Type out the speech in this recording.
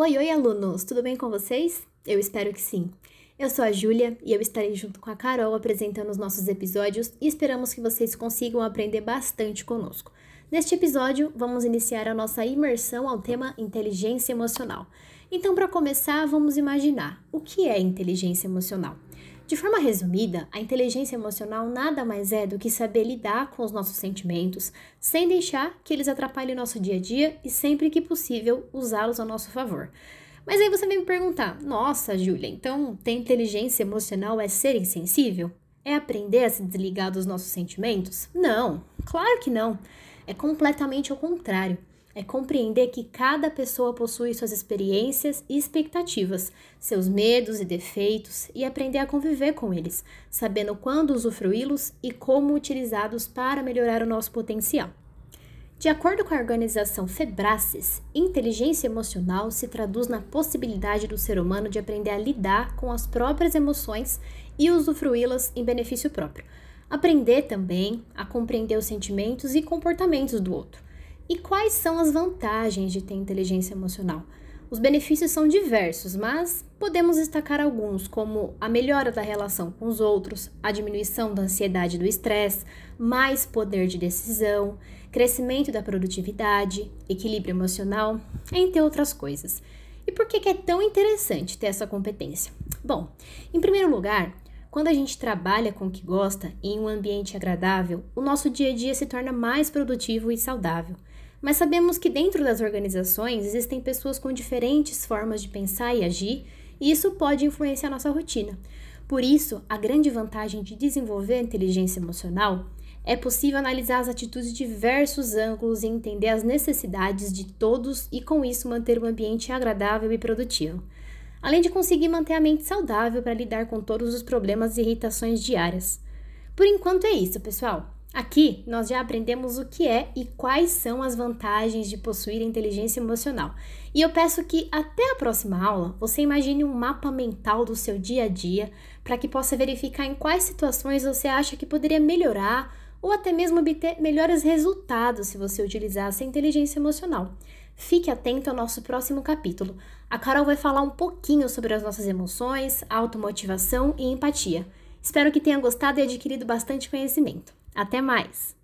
Oi, oi, alunos! Tudo bem com vocês? Eu espero que sim. Eu sou a Júlia e eu estarei junto com a Carol apresentando os nossos episódios e esperamos que vocês consigam aprender bastante conosco. Neste episódio, vamos iniciar a nossa imersão ao tema inteligência emocional. Então, para começar, vamos imaginar o que é inteligência emocional. De forma resumida, a inteligência emocional nada mais é do que saber lidar com os nossos sentimentos sem deixar que eles atrapalhem nosso dia a dia e sempre que possível usá-los a nosso favor. Mas aí você vem me perguntar: nossa, Júlia, então ter inteligência emocional é ser insensível? É aprender a se desligar dos nossos sentimentos? Não, claro que não. É completamente ao contrário é compreender que cada pessoa possui suas experiências e expectativas, seus medos e defeitos e aprender a conviver com eles, sabendo quando usufruí-los e como utilizá-los para melhorar o nosso potencial. De acordo com a organização Febraces, inteligência emocional se traduz na possibilidade do ser humano de aprender a lidar com as próprias emoções e usufruí-las em benefício próprio. Aprender também a compreender os sentimentos e comportamentos do outro e quais são as vantagens de ter inteligência emocional? Os benefícios são diversos, mas podemos destacar alguns, como a melhora da relação com os outros, a diminuição da ansiedade e do estresse, mais poder de decisão, crescimento da produtividade, equilíbrio emocional, entre outras coisas. E por que é tão interessante ter essa competência? Bom, em primeiro lugar, quando a gente trabalha com o que gosta em um ambiente agradável, o nosso dia a dia se torna mais produtivo e saudável. Mas sabemos que dentro das organizações existem pessoas com diferentes formas de pensar e agir, e isso pode influenciar nossa rotina. Por isso, a grande vantagem de desenvolver a inteligência emocional é possível analisar as atitudes de diversos ângulos e entender as necessidades de todos e, com isso, manter um ambiente agradável e produtivo. Além de conseguir manter a mente saudável para lidar com todos os problemas e irritações diárias. Por enquanto é isso, pessoal. Aqui nós já aprendemos o que é e quais são as vantagens de possuir inteligência emocional. E eu peço que até a próxima aula você imagine um mapa mental do seu dia a dia para que possa verificar em quais situações você acha que poderia melhorar ou até mesmo obter melhores resultados se você utilizasse a inteligência emocional. Fique atento ao nosso próximo capítulo. A Carol vai falar um pouquinho sobre as nossas emoções, automotivação e empatia. Espero que tenha gostado e adquirido bastante conhecimento. Até mais!